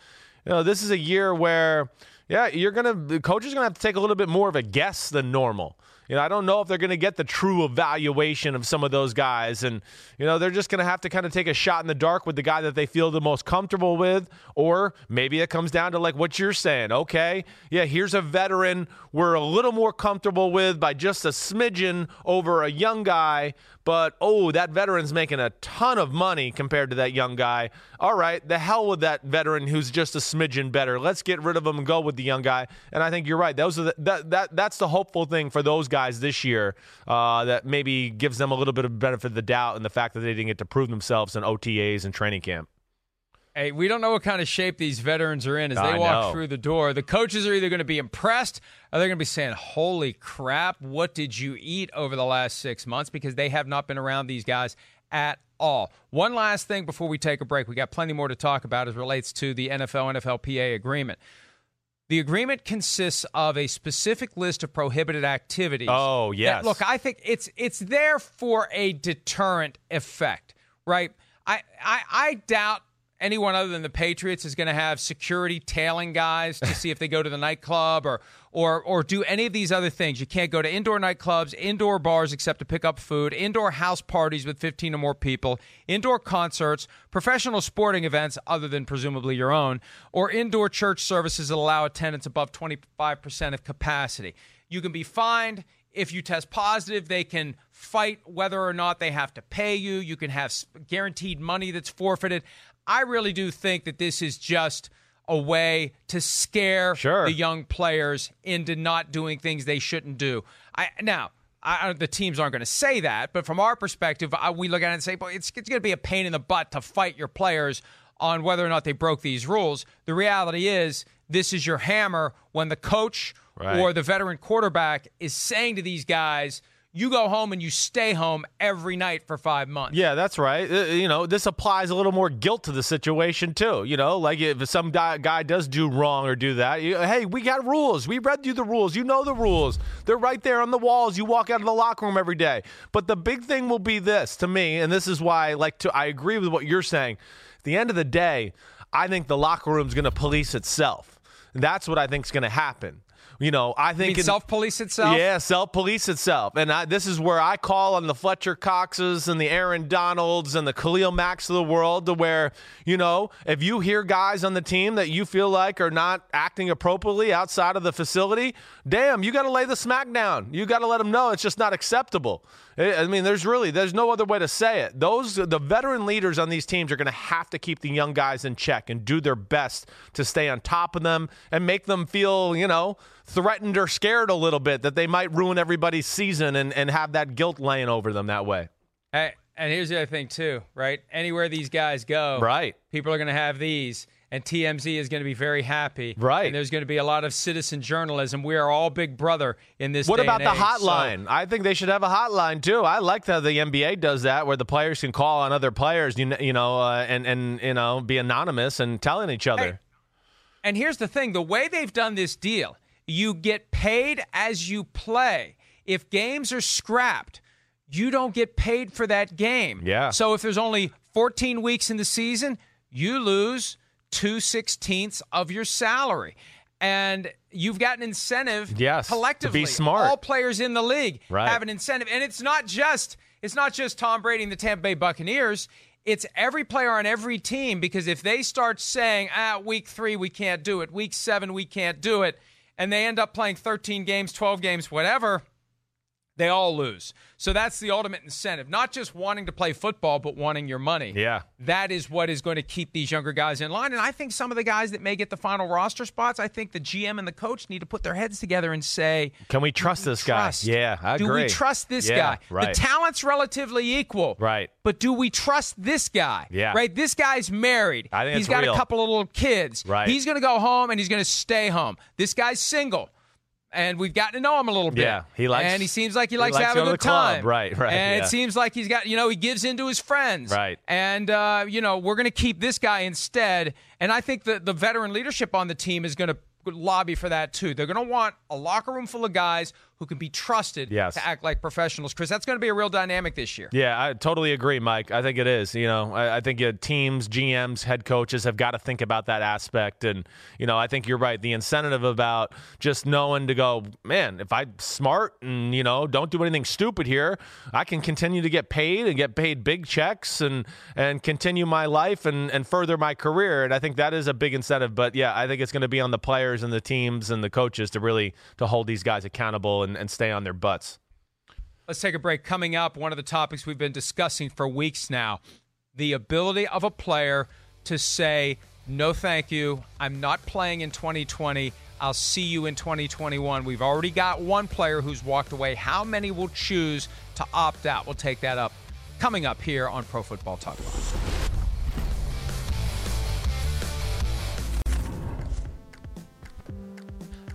you know, this is a year where, yeah, you're gonna the coach is gonna have to take a little bit more of a guess than normal. You know, I don't know if they're going to get the true evaluation of some of those guys. And, you know, they're just going to have to kind of take a shot in the dark with the guy that they feel the most comfortable with. Or maybe it comes down to like what you're saying. Okay, yeah, here's a veteran we're a little more comfortable with by just a smidgen over a young guy. But, oh, that veteran's making a ton of money compared to that young guy. All right, the hell with that veteran who's just a smidgen better. Let's get rid of him and go with the young guy. And I think you're right. Those are the, that, that, that's the hopeful thing for those guys guys this year uh, that maybe gives them a little bit of benefit of the doubt and the fact that they didn't get to prove themselves in OTAs and training camp. Hey, we don't know what kind of shape these veterans are in as they I walk know. through the door. The coaches are either going to be impressed or they're going to be saying, Holy crap, what did you eat over the last six months? Because they have not been around these guys at all. One last thing before we take a break. We got plenty more to talk about as relates to the NFL NFLPA agreement. The agreement consists of a specific list of prohibited activities. Oh, that- yes. look, I think it's it's there for a deterrent effect, right? I I, I doubt anyone other than the Patriots is going to have security tailing guys to see if they go to the nightclub or or or do any of these other things. You can't go to indoor nightclubs, indoor bars except to pick up food, indoor house parties with 15 or more people, indoor concerts, professional sporting events other than presumably your own, or indoor church services that allow attendance above 25% of capacity. You can be fined if you test positive, they can fight whether or not they have to pay you. You can have guaranteed money that's forfeited. I really do think that this is just a way to scare Sure. the young players into not doing things they shouldn't do. I now. I, the teams aren't going to say that, but from our perspective, I, we look at it and say, "Well, it's, it's going to be a pain in the butt to fight your players on whether or not they broke these rules." The reality is, this is your hammer when the coach Right. or the veteran quarterback is saying to these guys, "You go home and you stay home every night for five months." Yeah, that's right. Uh, you know, this applies a little more guilt to the situation too. You know, like if some guy, does do wrong or do that, you, hey, we got rules. We read you the rules. You know the rules. They're right there on the walls. You walk out of the locker room every day. But the big thing will be this to me, and this is why, like, to I agree with what you're saying. At the end of the day, I think the locker room's going to police itself. That's what I think is going to happen. You know, I think in- self police itself. yeah, self police itself. And I, this is where I call on the Fletcher Coxes and the Aaron Donalds and the Khalil Macks of the world to where, you know, if you hear guys on the team that you feel like are not acting appropriately outside of the facility, damn, you got to lay the smack down. You got to let them know it's just not acceptable. I I mean, there's really there's no other way to say it. Those the veteran leaders on these teams are going to have to keep the young guys in check and do their best to stay on top of them and make them feel, you know, threatened or scared a little bit that they might ruin everybody's season and, and have that guilt laying over them that way. Hey, and here's the other thing too, right? Anywhere these guys go, Right. people are going to have these, and TMZ is going to be very happy, Right. And there's going to be a lot of citizen journalism. We are all Big Brother in this. What about the age. So- hotline? I think they should have a hotline too. I like how the NBA does that, where the players can call on other players, you know, you know uh, and and you know, be anonymous and telling each other. Hey, And here's the thing the way they've done this deal, you get paid as you play. If games are scrapped, you don't get paid for that game. Yeah. So if there's only 14 weeks in the season, you lose two sixteenths of your salary. And you've got an incentive Yes, to be collectively. smart. All players in the league Right. have an incentive. And it's not just it's not just Tom Brady and the Tampa Bay Buccaneers. It's every player on every team because if they start saying, ah, week three, we can't do it, week seven, we can't do it, and they end up playing 13 games, 12 games, whatever, they all lose. So that's the ultimate incentive. Not just wanting to play football, but wanting your money. Yeah. That is what is going to keep these younger guys in line. And I think some of the guys that may get the final roster spots, I think the GM and the coach need to put their heads together and say, Can we trust this trust? guy? Yeah, I do agree. we trust this Yeah, guy? Right. The talent's relatively equal. Right. But do we trust this guy? Yeah. Right? This guy's married. I think He's got real. a couple of little kids. Right. He's going to go home and he's going to stay home. This guy's single. And we've gotten to know him a little bit. Yeah, he likes- And he seems like he he likes, likes to have a good time. Right, right, And yeah. it seems like he's got, you know, he gives into his friends. Right. And, uh, you know, we're going to keep this guy instead. And I think that the veteran leadership on the team is going to lobby for that too. They're going to want a locker room full of guys who can be trusted Yes. to act like professionals. Chris, that's going to be a real dynamic this year. Yeah, I totally agree, Mike. I think it is. You know, I, I think uh, teams, GMs, head coaches have got to think about that aspect. And, you know, I think you're right. The incentive about just knowing to go, man, if I'm smart and, you know, don't do anything stupid here, I can continue to get paid and get paid big checks and, and continue my life and, and further my career. And I think that is a big incentive. But yeah, I think it's going to be on the players and the teams and the coaches to really to hold these guys accountable and, and stay on their butts. Let's take a break. Coming up, one of the topics we've been discussing for weeks now the ability of a player to say, no, thank you. I'm not playing in 2020. I'll see you in 2021. We've already got one player who's walked away. How many will choose to opt out? We'll take that up coming up here on Pro Football Talk Live.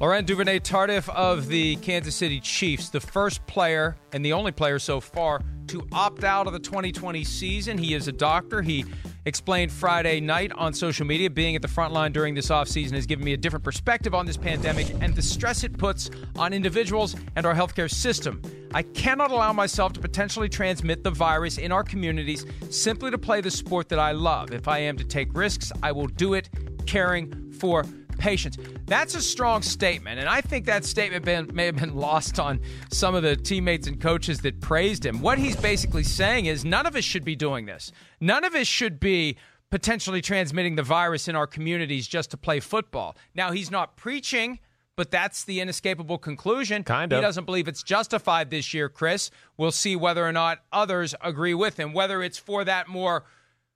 Laurent Duvernay Tardif of the Kansas City Chiefs, the first player and the only player so far to opt out of the 2020 season. He is a doctor. He explained Friday night on social media being at the front line during this offseason has given me a different perspective on this pandemic and the stress it puts on individuals and our healthcare system. I cannot allow myself to potentially transmit the virus in our communities simply to play the sport that I love. If I am to take risks, I will do it caring for patients. That's a strong statement, and I think that statement been, may have been lost on some of the teammates and coaches that praised him. What he's basically saying is none of us should be doing this. None of us should be potentially transmitting the virus in our communities just to play football. Now, he's not preaching. But that's the inescapable conclusion. Kind of. He doesn't believe it's justified this year, Chris. We'll see whether or not others agree with him, whether it's for that more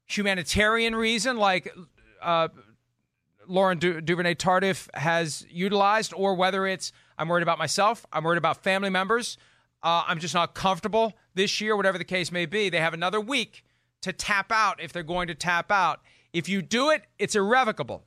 humanitarian reason, like uh, Lauren du- Duvernay Tardif has utilized, or whether it's I'm worried about myself, I'm worried about family members, uh, I'm just not comfortable this year, whatever the case may be. They have another week to tap out if they're going to tap out. If you do it, it's irrevocable.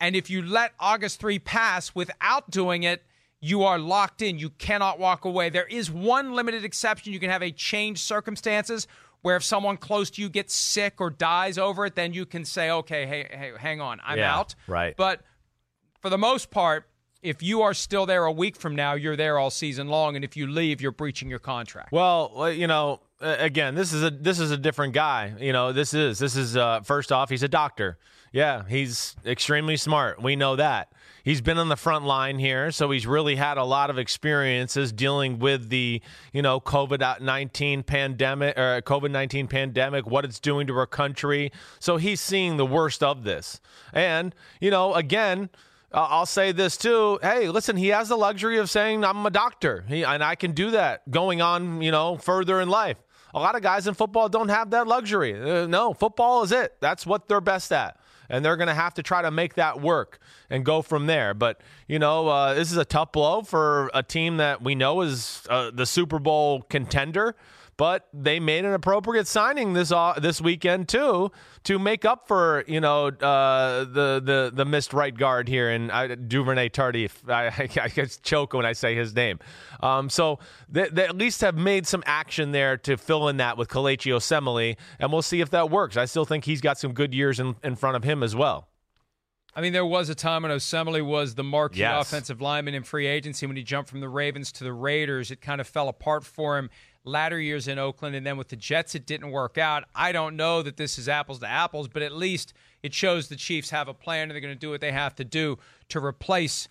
And if you let August 3 pass without doing it, you are locked in. You cannot walk away. There is one limited exception. You can have a change circumstances where if someone close to you gets sick or dies over it, then you can say, okay, hey, hey hang on, I'm Yeah, out. right. But for the most part, if you are still there a week from now, you're there all season long. And if you leave, you're breaching your contract. Well, you know, again, this is a this is a different guy. You know, this is this is uh, first off, he's a doctor. Yeah, he's extremely smart. We know that. He's been on the front line here, so he's really had a lot of experiences dealing with the, you know, COVID nineteen pandemic or COVID nineteen pandemic, what it's doing to our country. So he's seeing the worst of this. And you know, again, I'll say this too. Hey, listen, he has the luxury of saying I'm a doctor, he, and I can do that going on, you know, further in life. A lot of guys in football don't have that luxury. Uh, no, football is it. That's what they're best at. And they're going to have to try to make that work and go from there. But, you know, uh, this is a tough blow for a team that we know is uh, the Super Bowl contender but they made an appropriate signing this uh, this weekend too to make up for you know uh, the the the missed right guard here in uh, Duvernay Tardif. I, I, get choke when I say his name. Um, so they, they, at least have made some action there to fill in that with Kelechi Osemele, and we'll see if that works. I still think he's got some good years in, in front of him as well. I mean, there was a time when Osemele was the marquee yes. offensive lineman in free agency. When he jumped from the Ravens to the Raiders, it kind of fell apart for him latter years in Oakland, and then with the Jets, it didn't work out. I don't know that this is apples to apples, but at least it shows the Chiefs have a plan and they're going to do what they have to do to replace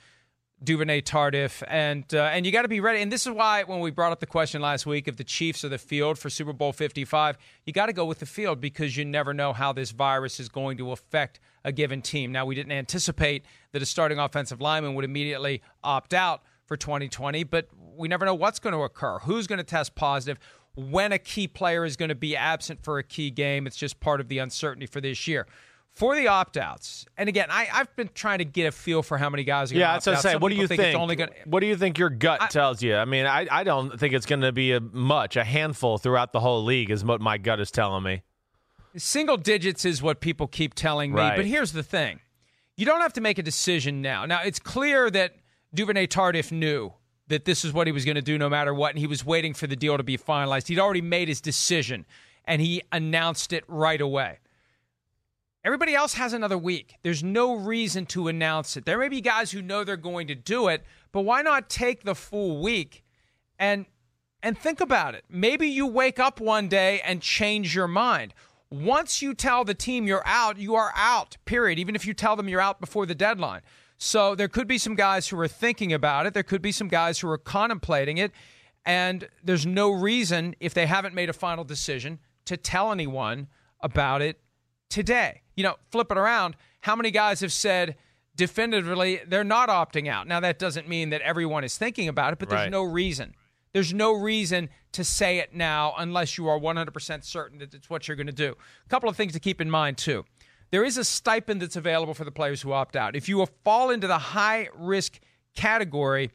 Duvernay Tardif, and uh, and you got to be ready. And this is why when we brought up the question last week if the Chiefs are the field for Super Bowl 55, you got to go with the field because you never know how this virus is going to affect a given team. Now we didn't anticipate that a starting offensive lineman would immediately opt out for 2020, but we never know what's going to occur. Who's going to test positive? When a key player is going to be absent for a key game? It's just part of the uncertainty for this year. For the opt outs, and again, I, have been trying to get a feel for how many guys are going yeah, to opt out. Say, what do you think? think gonna, what do you think your gut I, tells you? I mean, I, I don't think it's going to be a much, a handful throughout the whole league, is what my gut is telling me. Single digits is what people keep telling me. Right. But here's the thing you don't have to make a decision now. Now, it's clear that Duvernay Tardif knew that this is what he was going to do no matter what, and he was waiting for the deal to be finalized. He'd already made his decision, and he announced it right away. Everybody else has another week. There's no reason to announce it. There may be guys who know they're going to do it, but why not take the full week and and think about it? Maybe you wake up one day and change your mind. Once you tell the team you're out, you are out. Period. Even if you tell them you're out before the deadline. So there could be some guys who are thinking about it. There could be some guys who are contemplating it. And there's no reason, if they haven't made a final decision, to tell anyone about it today. You know, flip it around. How many guys have said definitively they're not opting out? Now, that doesn't mean that everyone is thinking about it, but there's right. no reason. There's no reason to say it now unless you are 100% certain that it's what you're going to do. A couple of things to keep in mind, too there is a stipend that's available for the players who opt out. If you fall into the high risk category,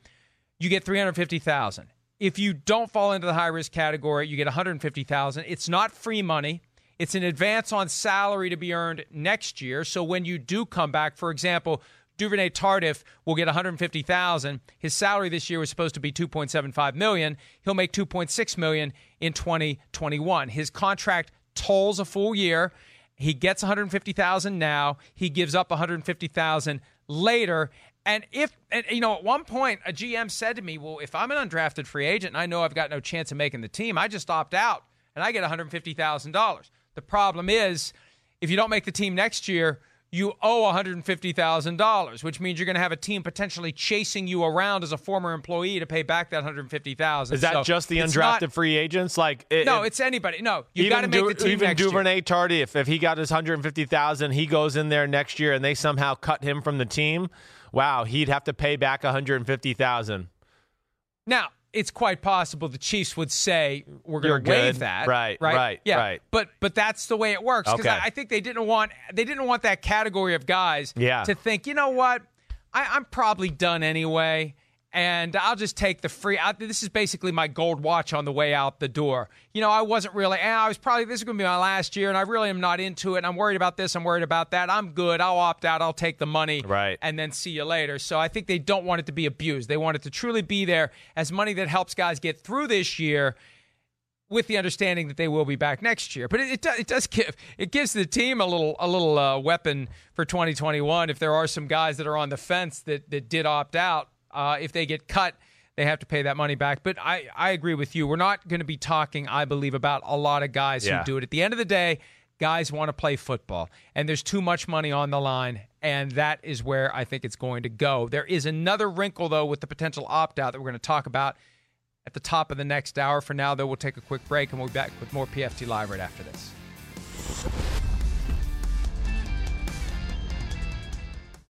you get 350,000. If you don't fall into the high risk category, you get 150,000. It's not free money. It's an advance on salary to be earned next year. So when you do come back, for example, Duvernay Tardif will get 150,000. His salary this year was supposed to be 2.75 million. He'll make 2.6 million in 2021. His contract tolls a full year. He gets 150,000 now. He gives up 150,000 later. And if and you know, at one point a GM said to me, "Well, if I'm an undrafted free agent and I know I've got no chance of making the team, I just opt out and I get $150,000." The problem is, if you don't make the team next year, you owe $150,000, which means you're going to have a team potentially chasing you around as a former employee to pay back that $150,000. Is that so just the undrafted not, free agents? Like it, No, it's anybody. No, you got to make the team even Duvernay year. Tardif, if he got his $150,000, he goes in there next year and they somehow cut him from the team. Wow, he'd have to pay back $150,000. Now, it's quite possible the Chiefs would say we're going to waive that. Right, right, right, yeah. right. But but that's the way it works because okay. I, I, think they didn't want they didn't want that category of guys yeah. to think you know what I, I'm probably done anyway and I'll just take the free. I, this is basically my gold watch on the way out the door. You know, I wasn't really. I was probably this is going to be my last year, and I really am not into it. And I'm worried about this. I'm worried about that. I'm good. I'll opt out. I'll take the money. Right. And then see you later. So I think they don't want it to be abused. They want it to truly be there as money that helps guys get through this year. With the understanding that they will be back next year, but it, it, does, it does give it gives the team a little a little uh, weapon for 2021. If there are some guys that are on the fence that that did opt out, uh, if they get cut they have to pay that money back. But I, I agree with you. We're not going to be talking, I believe, about a lot of guys Yeah. who do it. At the end of the day, guys want to play football, and there's too much money on the line, and that is where I think it's going to go. There is another wrinkle, though, with the potential opt out that we're going to talk about at the top of the next hour. For now, though, we'll take a quick break, and we'll be back with more PFT Live right after this.